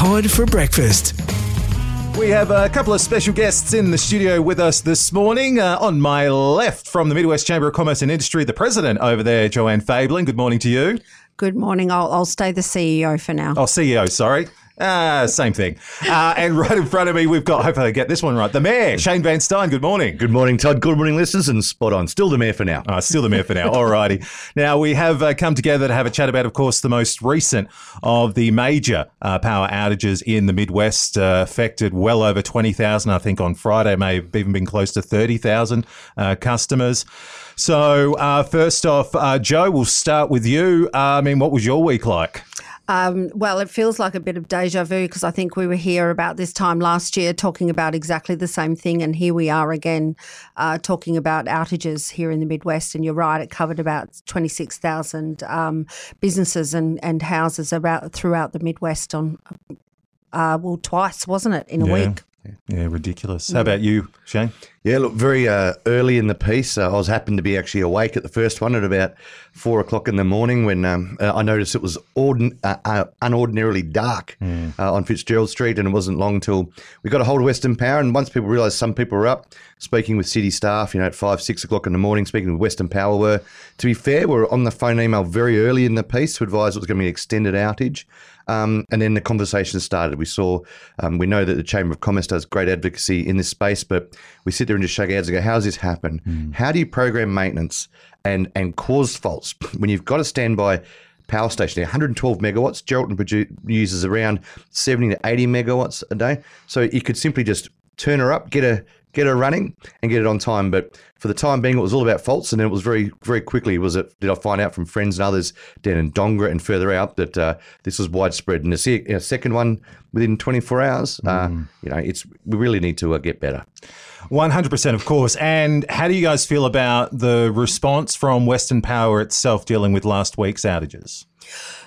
Todd for breakfast. We have a couple of special guests in the studio with us this morning. Uh, on my left, from the Midwest Chamber of Commerce and Industry, the president over there, Joanne Fabling. Good morning to you. Good morning. I'll, I'll stay the CEO for now. Oh, CEO, sorry. Ah, same thing. Uh, and right in front of me, we've got, hopefully I get this one right, the mayor, Shane Van Styn. Good morning. Good morning, Todd. Good morning, listeners, and spot on. Still the mayor for now. Uh, still the mayor for now. All righty. Now, we have uh, come together to have a chat about, of course, the most recent of the major uh, power outages in the Midwest, uh, affected well over 20,000. I think on Friday may have even been close to 30,000 uh, customers. So, uh, first off, uh, Jo, we'll start with you. Uh, I mean, what was your week like? Um, well, it feels like a bit of deja vu because I think we were here about this time last year talking about exactly the same thing, and here we are again uh, talking about outages here in the Midwest. And you're right; it covered about 26,000 um, businesses and, and houses about throughout the Midwest on uh, well twice, wasn't it, in a Yeah. week? Yeah, ridiculous. How about you, Shane? Yeah, look, very uh, early in the piece, uh, I was happened to be actually awake at the first one at about four o'clock in the morning when um, uh, I noticed it was ordin- uh, uh, unordinarily dark uh, on Fitzgerald Street, and it wasn't long until we got a hold of Western Power. And once people realised some people were up, speaking with city staff, you know, at five, six o'clock in the morning, speaking with Western Power, were to be fair, we were on the phone email very early in the piece to advise it was going to be an extended outage. Um, and then the conversation started. We saw, um, we know that the Chamber of Commerce does great advocacy in this space, but we sit there and just shake our heads and go, how does this happen? How do you program maintenance and, and cause faults when you've got a standby power station 112 megawatts? Geraldton produ- uses around 70 to 80 megawatts a day. So you could simply just turn her up, get her get her running and get it on time. But for the time being, it was all about faults, and then it was very, very quickly. Was it? Did I find out from friends and others down in Dongara and further out that uh, this was widespread? And you know, second one within 24 hours. Uh, you know, it's we really need to uh, get better. 100%, of course. And how do you guys feel about the response from Western Power itself dealing with last week's outages?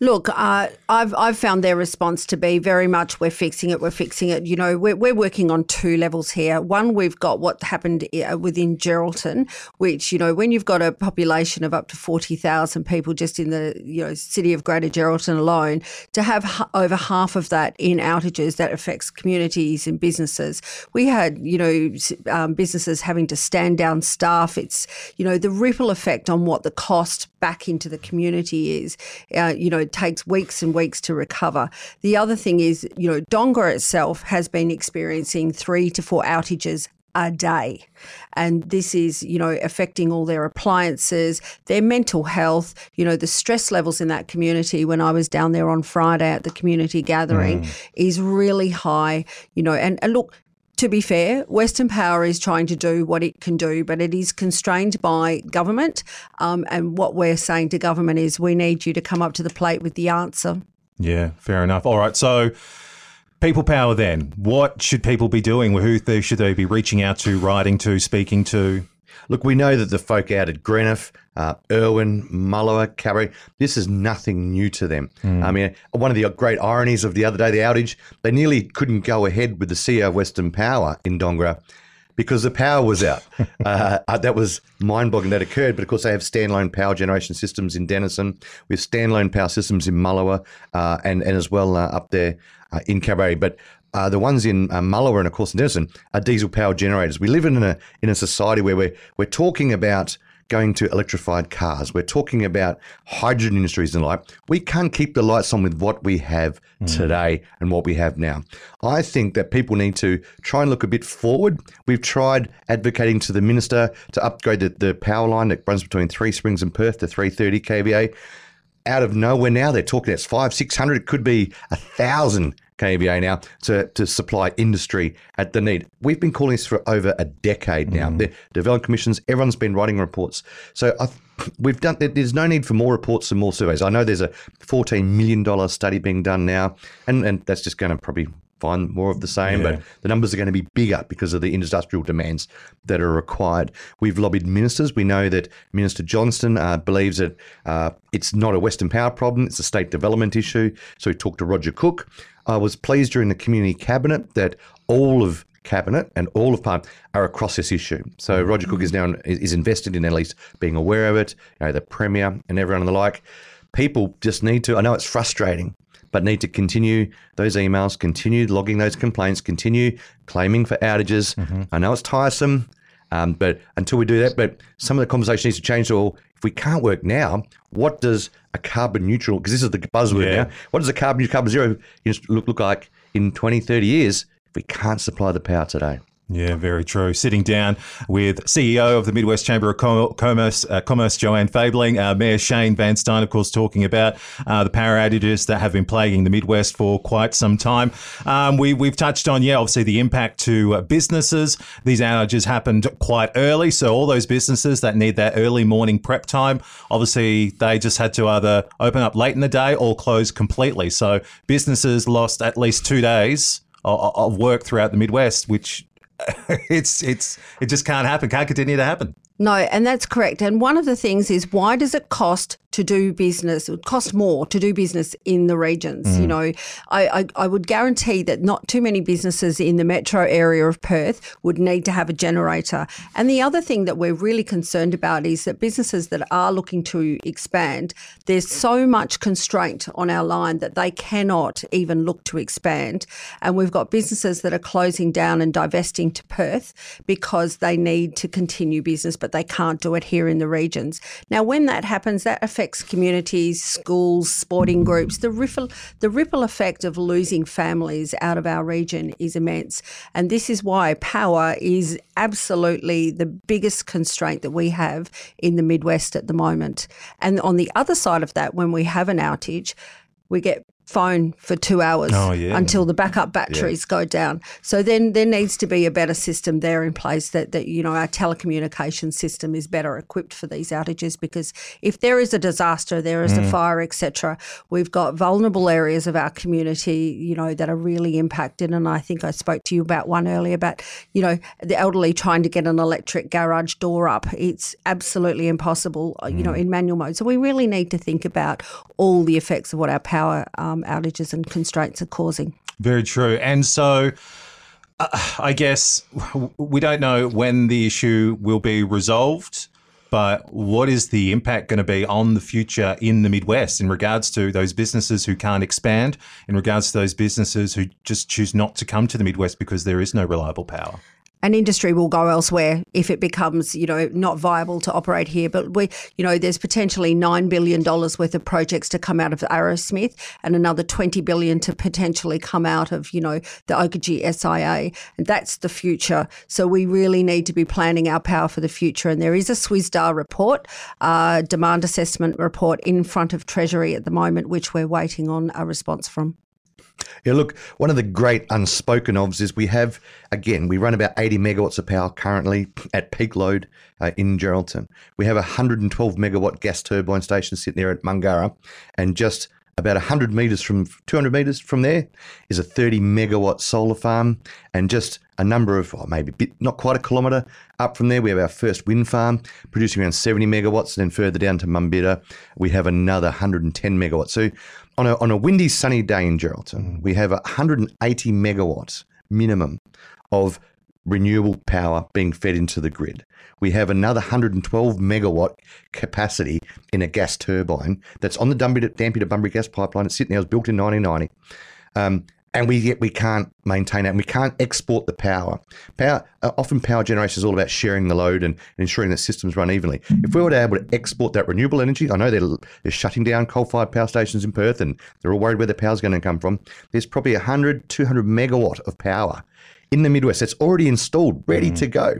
Look, uh, I've I've found their response to be very much we're fixing it, we're fixing it. You know, we're, we're working on two levels here. One, we've got what happened uh, within Geraldton, which you know, when you've got a population of up to forty thousand people just in the you know city of Greater Geraldton alone, to have h- over half of that in outages that affects communities and businesses. We had you know um, businesses having to stand down staff. It's you know the ripple effect on what the cost back into the community is. Uh, you know, it takes weeks and weeks to recover. The other thing is, you know, Dongara itself has been experiencing three to four outages a day. And this is, you know, affecting all their appliances, their mental health, you know, the stress levels in that community. When I was down there on Friday at the community gathering is really high, you know, and, and look, to be fair, Western Power is trying to do what it can do, but it is constrained by government. Um, and what we're saying to government is we need you to come up to the plate with the answer. Yeah, fair enough. All right. So, people power then. What should people be doing? Who should they be reaching out to, writing to, speaking to? Look, we know that the folk out at Greenough, uh, Irwin, Mullewa, Kalbarri, this is nothing new to them. I mean, one of the great ironies of the other day, the outage, they nearly couldn't go ahead with the CEO of Western Power in Dongara because the power was out. uh, uh, that was mind boggling that occurred, but of course, they have standalone power generation systems in Denison. We have standalone power systems in Mullewa uh, and, and as well uh, up there uh, in Kalbarri. But uh, the ones in uh, Mullewa and of course in Denison are diesel power generators. We live in a in a society where we're we're talking about going to electrified cars. We're talking about hydrogen industries and the like. We can't keep the lights on with what we have today and what we have now. I think that people need to try and look a bit forward. We've tried advocating to the minister to upgrade the, the power line that runs between Three Springs and Perth to 330 kVA out of nowhere now they're talking it's five six hundred it could be a thousand kVA now to, to supply industry at the need. We've been calling this for over a decade now. Mm. The development commissions, everyone's been writing reports. So I, we've done. There's no need for more reports and more surveys. I know there's a 14 million dollar study being done now, and and that's just going to probably find more of the same, Yeah. but the numbers are going to be bigger because of the industrial demands that are required. We've lobbied ministers. We know that Minister Johnston uh, believes that uh, it's not a Western Power problem, it's a state development issue. So we talked to Roger Cook. I was pleased during the community cabinet that all of cabinet and all of Parliament are across this issue. So Roger Cook is now is invested in at least being aware of it. You know, the premier and everyone and the like. People just need to. I know it's frustrating, but need to continue those emails, continue logging those complaints, continue claiming for outages. I know it's tiresome, um, but until we do that, but some of the conversation needs to change. So if we can't work now, what does a carbon neutral, because this is the buzzword Yeah. now, what does a carbon, carbon zero look, look like in 20, 30 years if we can't supply the power today? Yeah, very true. Sitting down with CEO of the Midwest Chamber of Com- Commerce, uh, Commerce Joanne Fabling, uh, Mayor Shane Van Styn, of course, talking about uh, the power outages that have been plaguing the Midwest for quite some time. Um, we, we've touched on, yeah, obviously the impact to uh, businesses. These outages happened quite early, so all those businesses that need that early morning prep time, obviously they just had to either open up late in the day or close completely. So businesses lost at least two days of work throughout the Midwest, which it's it's it just can't happen. Can't continue to happen. No, and that's correct. And one of the things is why does it cost to do business? It would cost more to do business in the regions. You mm. know, I, I, I would guarantee that not too many businesses in the metro area of Perth would need to have a generator. And the other thing that we're really concerned about is that businesses that are looking to expand, there's so much constraint on our line that they cannot even look to expand. And we've got businesses that are closing down and divesting to Perth because they need to continue business, but they can't do it here in the regions. Now, when that happens, that affects communities, schools, sporting groups. The ripple, the ripple effect of losing families out of our region is immense. And this is why power is absolutely the biggest constraint that we have in the Midwest at the moment. And on the other side of that, when we have an outage, we get phone for two hours Oh, yeah. until the backup batteries go down. So then there needs to be a better system there in place that, that you know our telecommunication system is better equipped for these outages because if there is a disaster, there is Mm. a fire, etc., we've got vulnerable areas of our community, you know, that are really impacted. And I think I spoke to you about one earlier about, you know, the elderly trying to get an electric garage door up. It's absolutely impossible, uh, you know, in manual mode. So we really need to think about all the effects of what our power um, outages and constraints are causing. Very true. And so, uh, I guess we don't know when the issue will be resolved. But what is the impact going to be on the future in the Midwest in regards to those businesses who can't expand, in regards to those businesses who just choose not to come to the Midwest because there is no reliable power? An industry will go elsewhere if it becomes, you know, not viable to operate here. But we, you know, there's potentially nine billion dollars worth of projects to come out of Arrowsmith, and another twenty billion to potentially come out of, you know, the Oakajee SIA, and that's the future. So we really need to be planning our power for the future. And there is a SWISDAR report, uh, demand assessment report in front of Treasury at the moment, which we're waiting on a response from. Yeah, look, one of the great unspoken ofs is we have, again, we run about 80 megawatts of power currently at peak load uh, in Geraldton. We have a 112 megawatt gas turbine station sitting there at Mungarra, and just about 100 metres from 200 metres from there is a 30 megawatt solar farm, and just a number of, oh, maybe bit, not quite a kilometre up from there, we have our first wind farm producing around 70 megawatts. And then further down to Mumbida, we have another 110 megawatts. So on a, on a windy, sunny day in Geraldton, we have 180 megawatts minimum of renewable power being fed into the grid. We have another 112 megawatt capacity in a gas turbine that's on the Dampier to Bunbury gas pipeline. It's sitting there. It was built in 1990. Um, and we yet we can't maintain it, and we can't export the power. Power uh, often power generation is all about sharing the load and, ensuring that systems run evenly. If we were able to export that renewable energy, I know they're, they're shutting down coal-fired power stations in Perth, and they're all worried where the power's going to come from. There's probably 100, 200 megawatt of power in the Midwest that's already installed, ready to go,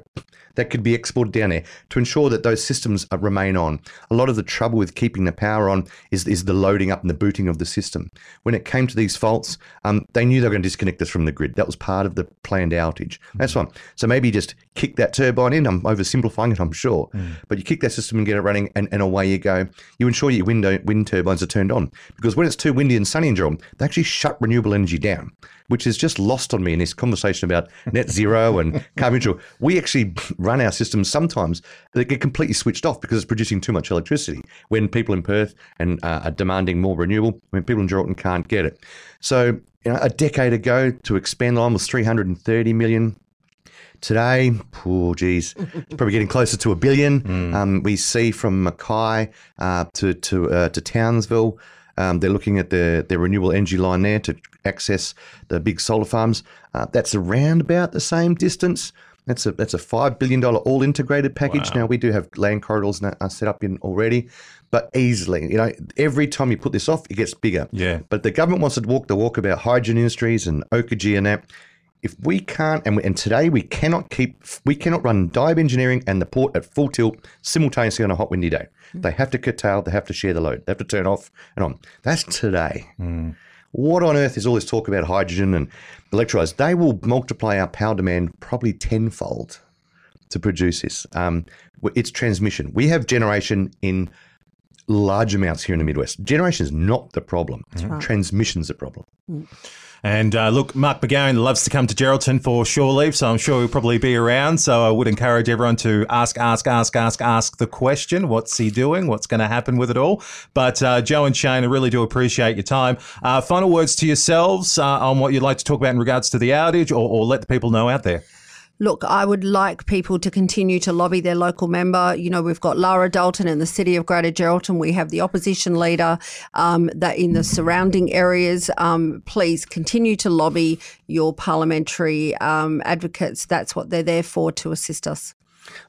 that could be exported down there to ensure that those systems uh, remain on. A lot of the trouble with keeping the power on is, is the loading up and the booting of the system. When it came to these faults, um, they knew they were going to disconnect us from the grid. That was part of the planned outage. That's fine. So maybe just kick that turbine in. I'm oversimplifying it, I'm sure. But you kick that system and get it running, and, and away you go. You ensure your window, wind turbines are turned on. Because when it's too windy and sunny in Durham, they actually shut renewable energy down, which is just lost on me in this conversation about net zero and carbon neutral. We actually run our systems sometimes that get completely switched off because it's producing too much electricity when people in Perth and uh, are demanding more renewable, when people in Geraldton can't get it. So, you know, a decade ago to expand the line was 330 million. Today, oh geez, it's probably getting closer to a billion. Um, we see from Mackay uh, to to uh, to Townsville Um, they're looking at the their renewable energy line there to access the big solar farms. Uh, that's around about the same distance. That's a that's a five billion dollar all integrated package. Now we do have land corridors now, are set up in already, but easily, you know, every time you put this off, it gets bigger. Yeah. But the government wants to walk the walk about hydrogen industries and Oakajee and that. If we can't, and, we, and today we cannot keep, we cannot run Dive Engineering and the port at full tilt simultaneously on a hot windy day. They have to curtail, they have to share the load, they have to turn off and on. That's today. What on earth is all this talk about hydrogen and electrolyzers? They will multiply our power demand probably tenfold to produce this. Um, it's transmission. We have generation in large amounts here in the Midwest. Generation is not the problem. Transmission's the problem. And uh, look, Mark McGowan loves to come to Geraldton for shore leave, so I'm sure he'll probably be around. So I would encourage everyone to ask, ask, ask, ask, ask the question what's he doing? What's going to happen with it all? But uh, Jo and Shane, I really do appreciate your time. Uh, final words to yourselves uh, on what you'd like to talk about in regards to the outage or, or let the people know out there. Look, I would like people to continue to lobby their local member. You know, we've got Lara Dalton in the city of Greater Geraldton. We have the opposition leader um, that in the surrounding areas. Um, please continue to lobby your parliamentary um, advocates. That's what they're there for to assist us.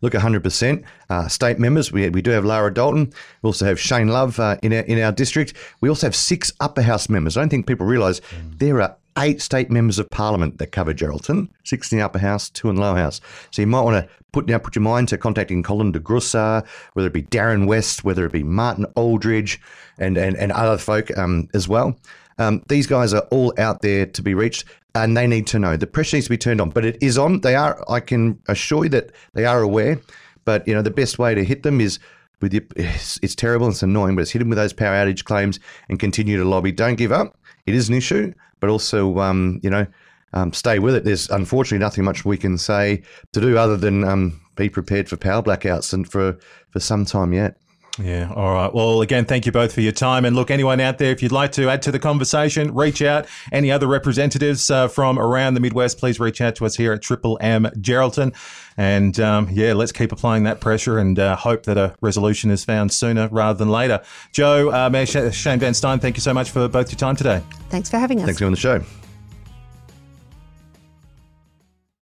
Look, 100%. Uh, state members, we, we do have Lara Dalton. We also have Shane Love uh, in, our, in our district. We also have six upper house members. I don't think people realise there are eight state members of parliament that cover Geraldton, six in the upper house, two in the lower house. So you might want to put now put your mind to contacting Colin de Grussa, whether it be Darren West, whether it be Martin Aldridge, and and, and other folk um, as well. Um, these guys are all out there to be reached, and they need to know the pressure needs to be turned on. But it is on. They are. I can assure you that they are aware. But you know the best way to hit them is with your. It's, it's terrible. and It's annoying, but it's hit them with those power outage claims and continue to lobby. Don't give up. It is an issue, but also um, you know um, stay with it. There's unfortunately nothing much we can say to do other than um, be prepared for power blackouts and for for some time yet. Yeah. All right. Well, again, thank you both for your time. And look, anyone out there, if you'd like to add to the conversation, reach out. Any other representatives uh, from around the Midwest, please reach out to us here at Triple M Geraldton. And um, yeah, let's keep applying that pressure and uh, hope that a resolution is found sooner rather than later. Jo, uh, Mayor Shane Van Styn, thank you so much for both your time today. Thanks for having us. Thanks for doing the show.